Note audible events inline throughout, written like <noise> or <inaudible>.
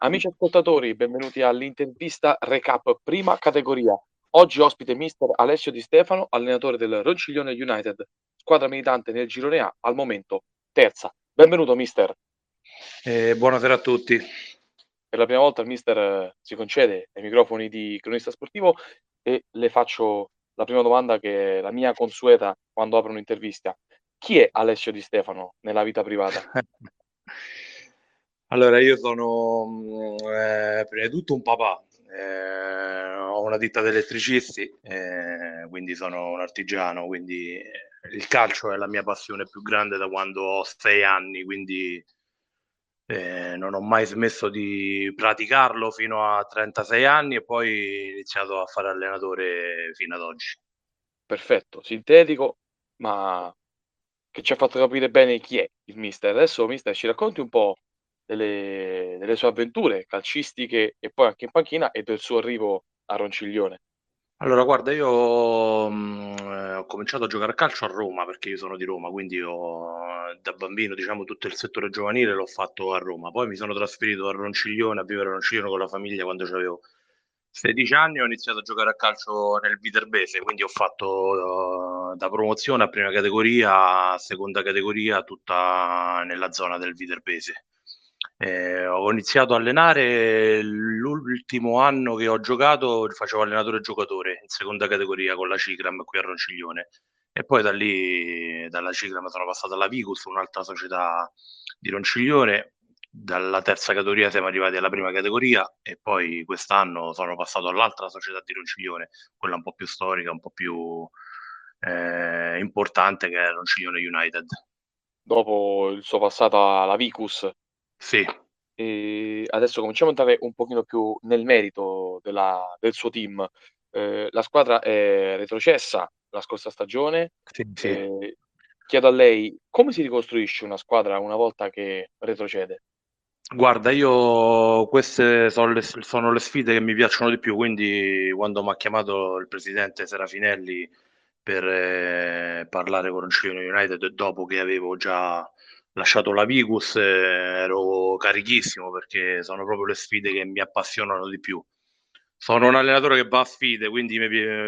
Amici ascoltatori, benvenuti all'intervista recap prima categoria. Oggi ospite mister Alessio Di Stefano, allenatore del Ronciglione United, squadra militante nel girone A, al momento terza. Benvenuto mister. Eh, buonasera a tutti. Per la prima volta il mister eh, si concede ai microfoni di cronista sportivo e le faccio la prima domanda che è la mia consueta quando apro un'intervista. Chi è Alessio Di Stefano nella vita privata? <laughs> allora, io sono mm, eh, prima di tutto un papà, eh, ho una ditta di elettricisti, eh, quindi sono un artigiano, quindi il calcio è la mia passione più grande da quando ho sei anni, quindi eh, non ho mai smesso di praticarlo fino a 36 anni e poi ho iniziato a fare allenatore fino ad oggi. Perfetto, sintetico, ma che ci ha fatto capire bene chi è il mister. Adesso, mister, ci racconti un po' delle, delle sue avventure calcistiche e poi anche in panchina e del suo arrivo a Ronciglione. Allora, guarda, io mh, eh, ho cominciato a giocare a calcio a Roma perché io sono di Roma, quindi ho, da bambino, diciamo, tutto il settore giovanile l'ho fatto a Roma. Poi mi sono trasferito a Ronciglione, a vivere a Ronciglione con la famiglia quando avevo 16 anni. Ho iniziato a giocare a calcio nel Viterbese, quindi ho fatto uh, da promozione a prima categoria, a seconda categoria, tutta nella zona del Viterbese. Eh, ho iniziato a allenare l'ultimo anno che ho giocato, facevo allenatore giocatore in seconda categoria con la Cicram qui a Ronciglione e poi da lì, dalla Ciclam sono passato alla Vicus, un'altra società di Ronciglione, dalla terza categoria siamo arrivati alla prima categoria e poi quest'anno sono passato all'altra società di Ronciglione, quella un po' più storica, un po' più eh, importante che è Ronciglione United. Dopo il suo passato alla Vicus, sì. E adesso cominciamo ad andare un pochino più nel merito della, del suo team. Eh, la squadra è retrocessa la scorsa stagione. Sì, sì. Eh, chiedo a lei come si ricostruisce una squadra una volta che retrocede? Guarda, io queste sono le, sono le sfide che mi piacciono di più, quindi quando mi ha chiamato il presidente Serafinelli per eh, parlare con Ronciglione United dopo che avevo già lasciato la Vicus eh, ero carichissimo perché sono proprio le sfide che mi appassionano di più. Sono un allenatore che va a sfide, quindi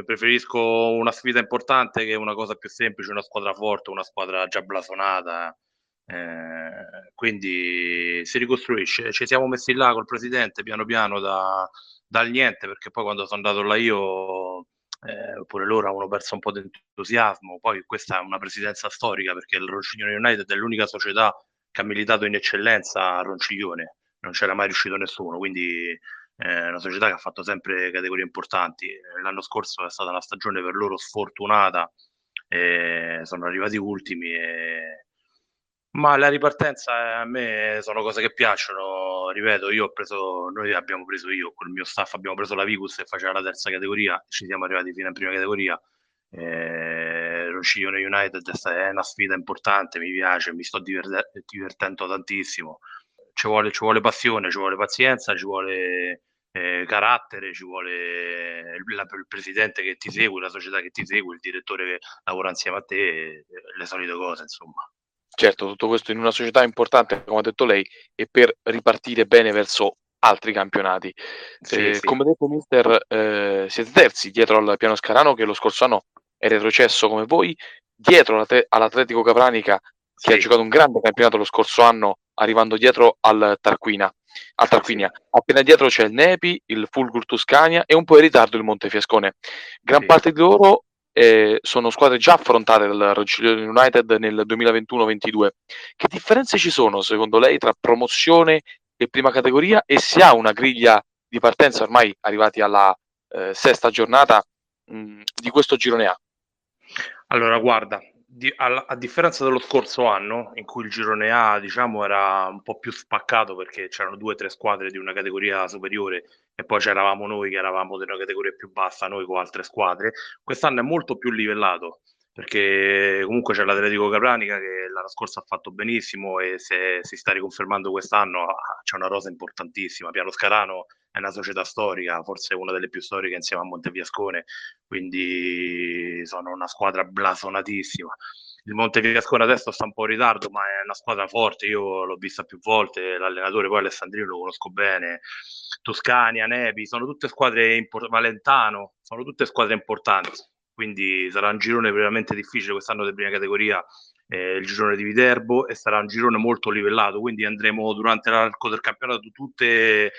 preferisco una sfida importante che una cosa più semplice, una squadra forte, una squadra già blasonata. Eh, quindi si ricostruisce. Ci siamo messi là col presidente piano piano da, dal niente, perché poi quando sono andato là io eh, pure loro avevano perso un po' di entusiasmo. Poi questa è una presidenza storica perché il Ronciglione United è l'unica società che ha militato in eccellenza a Ronciglione, non c'era mai riuscito nessuno, quindi è eh, una società che ha fatto sempre categorie importanti. L'anno scorso è stata una stagione per loro sfortunata, eh, sono arrivati ultimi e ma la ripartenza eh, a me sono cose che piacciono, ripeto, io ho preso, noi abbiamo preso io, col mio staff abbiamo preso la Vicus e faceva la terza categoria, ci siamo arrivati fino in prima categoria. Eh, Ronciglione United è una sfida importante, mi piace, mi sto diverte- divertendo tantissimo. Ci vuole, ci vuole passione, ci vuole pazienza, ci vuole eh, carattere, ci vuole il, la, il, presidente che ti segue, la società che ti segue, il direttore che lavora insieme a te, le solite cose, insomma. Certo, tutto questo in una società importante, come ha detto lei, e per ripartire bene verso altri campionati. Sì, eh, sì. Come detto, mister, eh, siete terzi dietro al Piano Scarano che lo scorso anno è retrocesso come voi, dietro all'Atletico Capranica che sì. ha giocato un grande campionato lo scorso anno, arrivando dietro al Tarquina. Al Tarquinia. Appena dietro c'è il Nepi, il Fulgur Tuscania e un po' in ritardo il Montefiascone. Gran parte di loro eh, sono squadre già affrontate dal United nel 2021-22. Che differenze ci sono secondo lei tra promozione e prima categoria e si ha una griglia di partenza ormai arrivati alla eh, sesta giornata mh, di questo girone A? Allora, guarda, di, a, a, differenza dello scorso anno, in cui il girone A diciamo, era un po' più spaccato perché c'erano due o tre squadre di una categoria superiore e poi c'eravamo noi che eravamo di una categoria più bassa, noi con altre squadre, quest'anno è molto più livellato perché comunque c'è l'Atletico Capranica che l'anno scorso ha fatto benissimo e se si sta riconfermando quest'anno ah, c'è una rosa importantissima. Piano Scarano è una società storica, forse una delle più storiche insieme a Montefiascone, quindi sono una squadra blasonatissima. il Montefiascone adesso sta un po' in ritardo, ma è una squadra forte. Io l'ho vista più volte. L'allenatore poi Alessandrino lo conosco bene. Toscania, Nevi, sono tutte squadre importanti. Valentano, sono tutte squadre importanti. Quindi sarà un girone veramente difficile quest'anno di prima categoria. Eh, il girone di Viterbo e sarà un girone molto livellato. Quindi andremo durante l'arco del campionato tutte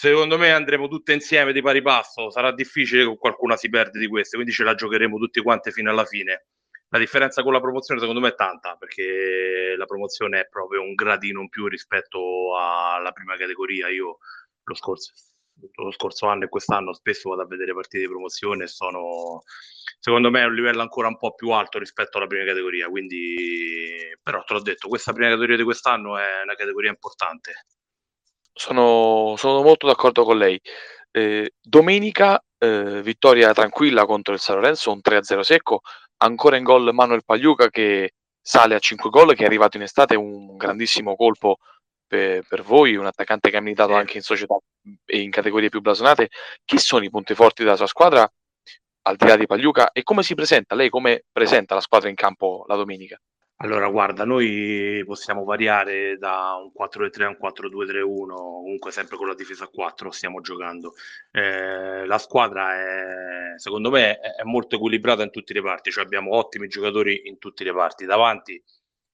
secondo me andremo tutte insieme di pari passo. Sarà difficile che qualcuna si perde di queste, quindi ce la giocheremo tutti quanti fino alla fine. La differenza con la promozione secondo me è tanta, perché la promozione è proprio un gradino in più rispetto alla prima categoria. Io lo scorso, lo scorso anno e quest'anno spesso vado a vedere partite di promozione e sono secondo me è un livello ancora un po' più alto rispetto alla prima categoria. Quindi, però te l'ho detto, questa prima categoria di quest'anno è una categoria importante. Sono, sono molto d'accordo con lei. Eh, domenica, eh, vittoria tranquilla contro il San Lorenzo, un 3-0 secco. Ancora in gol Manuel Pagliuca che sale a 5 gol, che è arrivato in estate, un grandissimo colpo per, per voi, un attaccante che ha militato anche in società e in categorie più blasonate. Chi sono i punti forti della sua squadra, al di là di Pagliuca, e come si presenta? Lei come presenta la squadra in campo la domenica? Allora, guarda, noi possiamo variare da un 4-3 a un 4-2-3-1, comunque sempre con la difesa a 4 stiamo giocando. Eh, la squadra è, secondo me, è molto equilibrata in tutti i reparti, cioè abbiamo ottimi giocatori in tutti i reparti. Davanti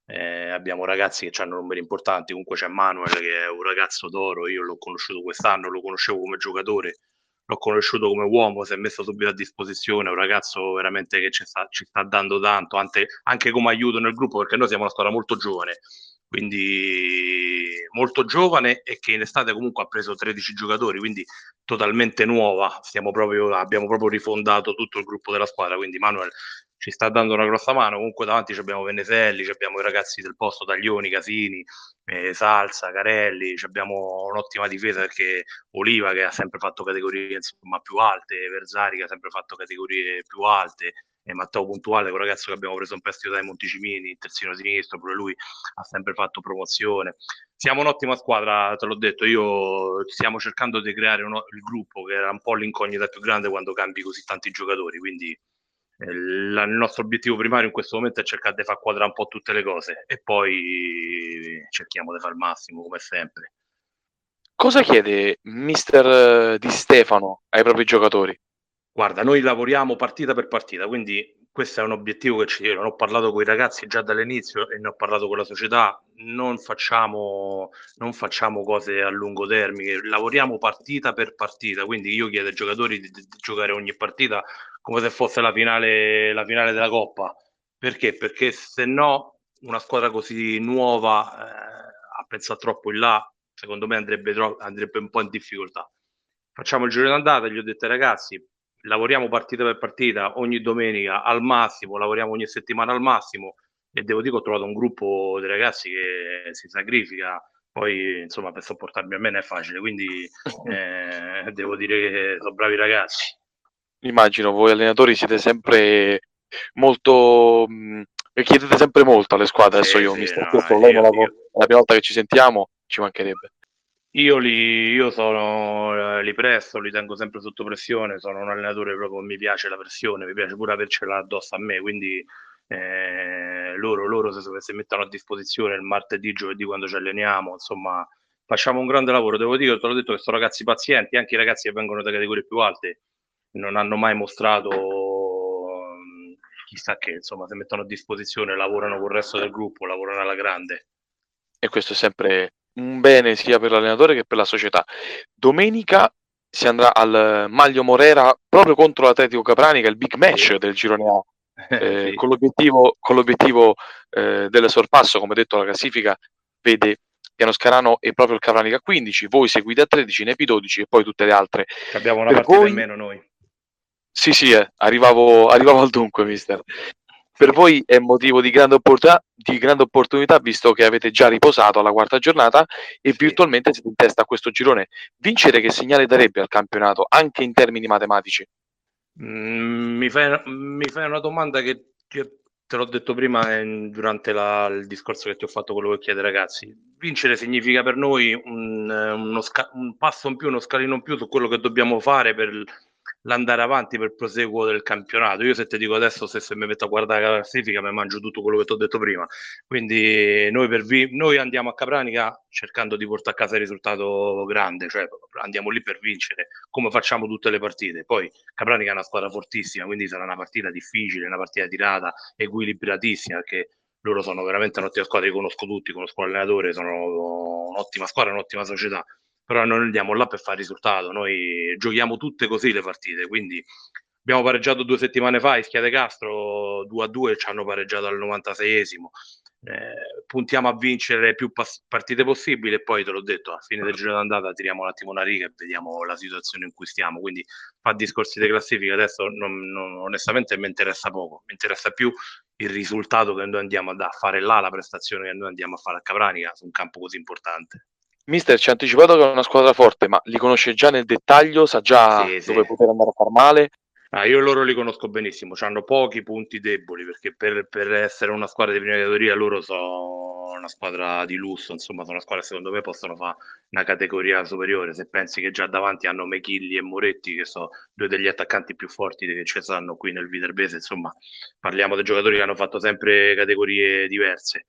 eh, abbiamo ragazzi che hanno numeri importanti, comunque c'è Manuel che è un ragazzo d'oro, io l'ho conosciuto quest'anno, lo conoscevo come giocatore, l'ho conosciuto come uomo, si è messo subito a disposizione, un ragazzo veramente che ci sta, ci sta dando tanto, anche, anche, come aiuto nel gruppo, perché noi siamo una squadra molto giovane, quindi molto giovane e che in estate comunque ha preso 13 giocatori, quindi totalmente nuova, proprio, abbiamo proprio rifondato tutto il gruppo della squadra, quindi Manuel ci sta dando una grossa mano. Comunque davanti abbiamo Veneselli, abbiamo i ragazzi del posto Taglioni, Casini, eh, Salsa, Carelli, abbiamo un'ottima difesa perché Oliva che ha sempre fatto categorie insomma, più alte, Verzari che ha sempre fatto categorie più alte, e Matteo Puntuale, un ragazzo che abbiamo preso in prestito dai Monticimini, terzino sinistro, pure lui ha sempre fatto promozione. Siamo un'ottima squadra, te l'ho detto, io stiamo cercando di creare uno, il gruppo che era un po' l'incognita più grande quando cambi così tanti giocatori, quindi il nostro obiettivo primario in questo momento è cercare di far quadrare un po' tutte le cose e poi cerchiamo di fare il massimo come sempre. Cosa chiede mister Di Stefano ai propri giocatori? Guarda, noi lavoriamo partita per partita, quindi questo è un obiettivo che ci ho parlato con i ragazzi già dall'inizio e ne ho parlato con la società. Non facciamo, non facciamo cose a lungo termine, lavoriamo partita per partita. Quindi io chiedo ai giocatori di, di giocare ogni partita come se fosse la finale, la finale della Coppa. Perché? Perché se no una squadra così nuova eh, a pensare troppo in là, secondo me andrebbe, tro- andrebbe un po' in difficoltà. Facciamo il giro d'andata, gli ho detto ragazzi, lavoriamo partita per partita ogni domenica al massimo, lavoriamo ogni settimana al massimo e devo dire che ho trovato un gruppo di ragazzi che si sacrifica, poi insomma per sopportarmi a me non è facile, quindi <laughs> eh, devo dire che sono bravi ragazzi immagino voi allenatori siete sempre molto mh, chiedete sempre molto alle squadre adesso io sì, mi sto no, lei io, la, io... la prima volta che ci sentiamo ci mancherebbe. Io li, io sono, li presto, li tengo sempre sotto pressione, sono un allenatore proprio, mi piace la pressione, mi piace pure avercela addosso a me, quindi eh, loro, loro se, se mettono a disposizione il martedì, giovedì quando ci alleniamo, insomma facciamo un grande lavoro, devo dire, te l'ho detto che sono ragazzi pazienti, anche i ragazzi che vengono da categorie più alte, non hanno mai mostrato mm, chissà che, insomma, si mettono a disposizione, lavorano con il resto del gruppo, lavorano alla grande. E questo è sempre un bene sia per l'allenatore che per la società. Domenica si andrà al Maglio Morera proprio contro l'Atletico Capranica, il big match del girone A. <laughs> Eh, sì. Con l'obiettivo, con l'obiettivo eh, del sorpasso, come detto, la classifica vede Piano Scarano e proprio il Capranica 15, voi seguite a 13, Nepi 12 e poi tutte le altre. Abbiamo una per partita voi... in meno noi. Sì, sì, eh, arrivavo, arrivavo al dunque, mister. Per voi è motivo di grande, opportunità, di grande opportunità, visto che avete già riposato alla quarta giornata e sì. virtualmente siete in testa a questo girone. Vincere che segnale darebbe al campionato, anche in termini matematici? Mm, mi, fai, mi, fai, una domanda che, che te l'ho detto prima eh, durante la, il discorso che ti ho fatto quello che chiede ragazzi. Vincere significa per noi un, sca- un passo in più, uno scalino in più su quello che dobbiamo fare per l'andare avanti per proseguo del campionato. Io se ti dico adesso, se, se mi metto a guardare la classifica, mi mangio tutto quello che ti ho detto prima. Quindi noi, vi- noi andiamo a Capranica cercando di portare a casa il risultato grande, cioè andiamo lì per vincere, come facciamo tutte le partite. Poi Capranica è una squadra fortissima, quindi sarà una partita difficile, una partita tirata, equilibratissima, perché loro sono veramente un'ottima squadra, li conosco tutti, conosco l'allenatore, sono un'ottima squadra, un'ottima società però noi andiamo là per fare risultato, noi giochiamo tutte così le partite, quindi abbiamo pareggiato due settimane fa, Ischia Castro 2 a 2 ci hanno pareggiato al 96esimo, eh, puntiamo a vincere più pas- partite possibili e poi te l'ho detto, a fine del giro d'andata tiriamo un attimo una riga e vediamo la situazione in cui stiamo, quindi fa discorsi di classifica adesso non, non, onestamente mi interessa poco, mi interessa più il risultato che noi andiamo a fare là, la prestazione che noi andiamo a fare a Capranica su un campo così importante. Mister ci ha anticipato che è una squadra forte, ma li conosce già nel dettaglio, sa già sì, dove sì. poter andare a far male. Ah, io loro li conosco benissimo, hanno pochi punti deboli perché per, per, essere una squadra di prima categoria loro sono una squadra di lusso, insomma sono una squadra che secondo me possono fare una categoria superiore, se pensi che già davanti hanno Mechilli e Moretti che sono due degli attaccanti più forti che ci stanno qui nel Viterbese, insomma parliamo dei giocatori che hanno fatto sempre categorie diverse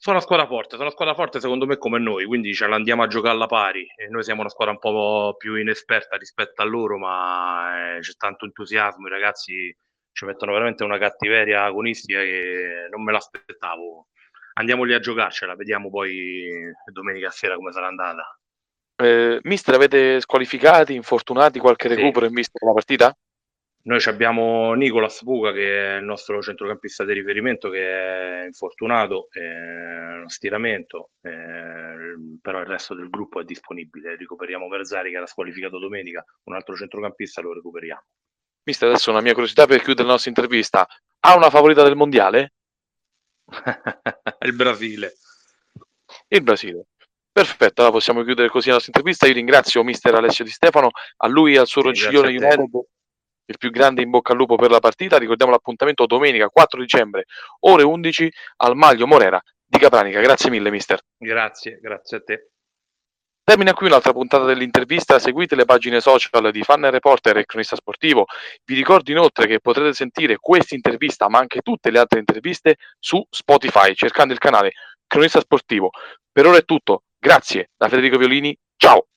sono una squadra forte, sono una squadra forte secondo me come noi, quindi ce l'andiamo a giocare alla pari e noi siamo una squadra un po' più inesperta rispetto a loro, ma eh, c'è tanto entusiasmo, i ragazzi ci mettono veramente una cattiveria agonistica che non me l'aspettavo. Andiamo lì a giocarcela, vediamo poi domenica sera come sarà andata. Eh, mister, avete squalificati, infortunati, qualche recupero sì. in vista della partita? Noi abbiamo Nicolas Puga che è il nostro centrocampista di riferimento che è infortunato, uno stiramento, eh, però il resto del gruppo è disponibile. Recuperiamo Verzari che era squalificato domenica, un altro centrocampista lo recuperiamo. Mister, adesso una mia curiosità per chiudere la nostra intervista. Ha una favorita del mondiale? <laughs> il Brasile. Il Brasile. Perfetto, allora possiamo chiudere così la nostra intervista. Io ringrazio mister Alessio Di Stefano, a lui e al suo Ronciglione United il più grande in bocca al lupo per la partita. Ricordiamo l'appuntamento domenica 4 dicembre, ore 11 al Maglio Morera di Capranica. Grazie mille, mister. Grazie, grazie a te. Termina qui un'altra puntata dell'intervista. Seguite le pagine social di Fan Reporter e Cronista Sportivo. Vi ricordo inoltre che potrete sentire questa intervista, ma anche tutte le altre interviste su Spotify, cercando il canale Cronista Sportivo. Per ora è tutto. Grazie da Federico Violini. Ciao.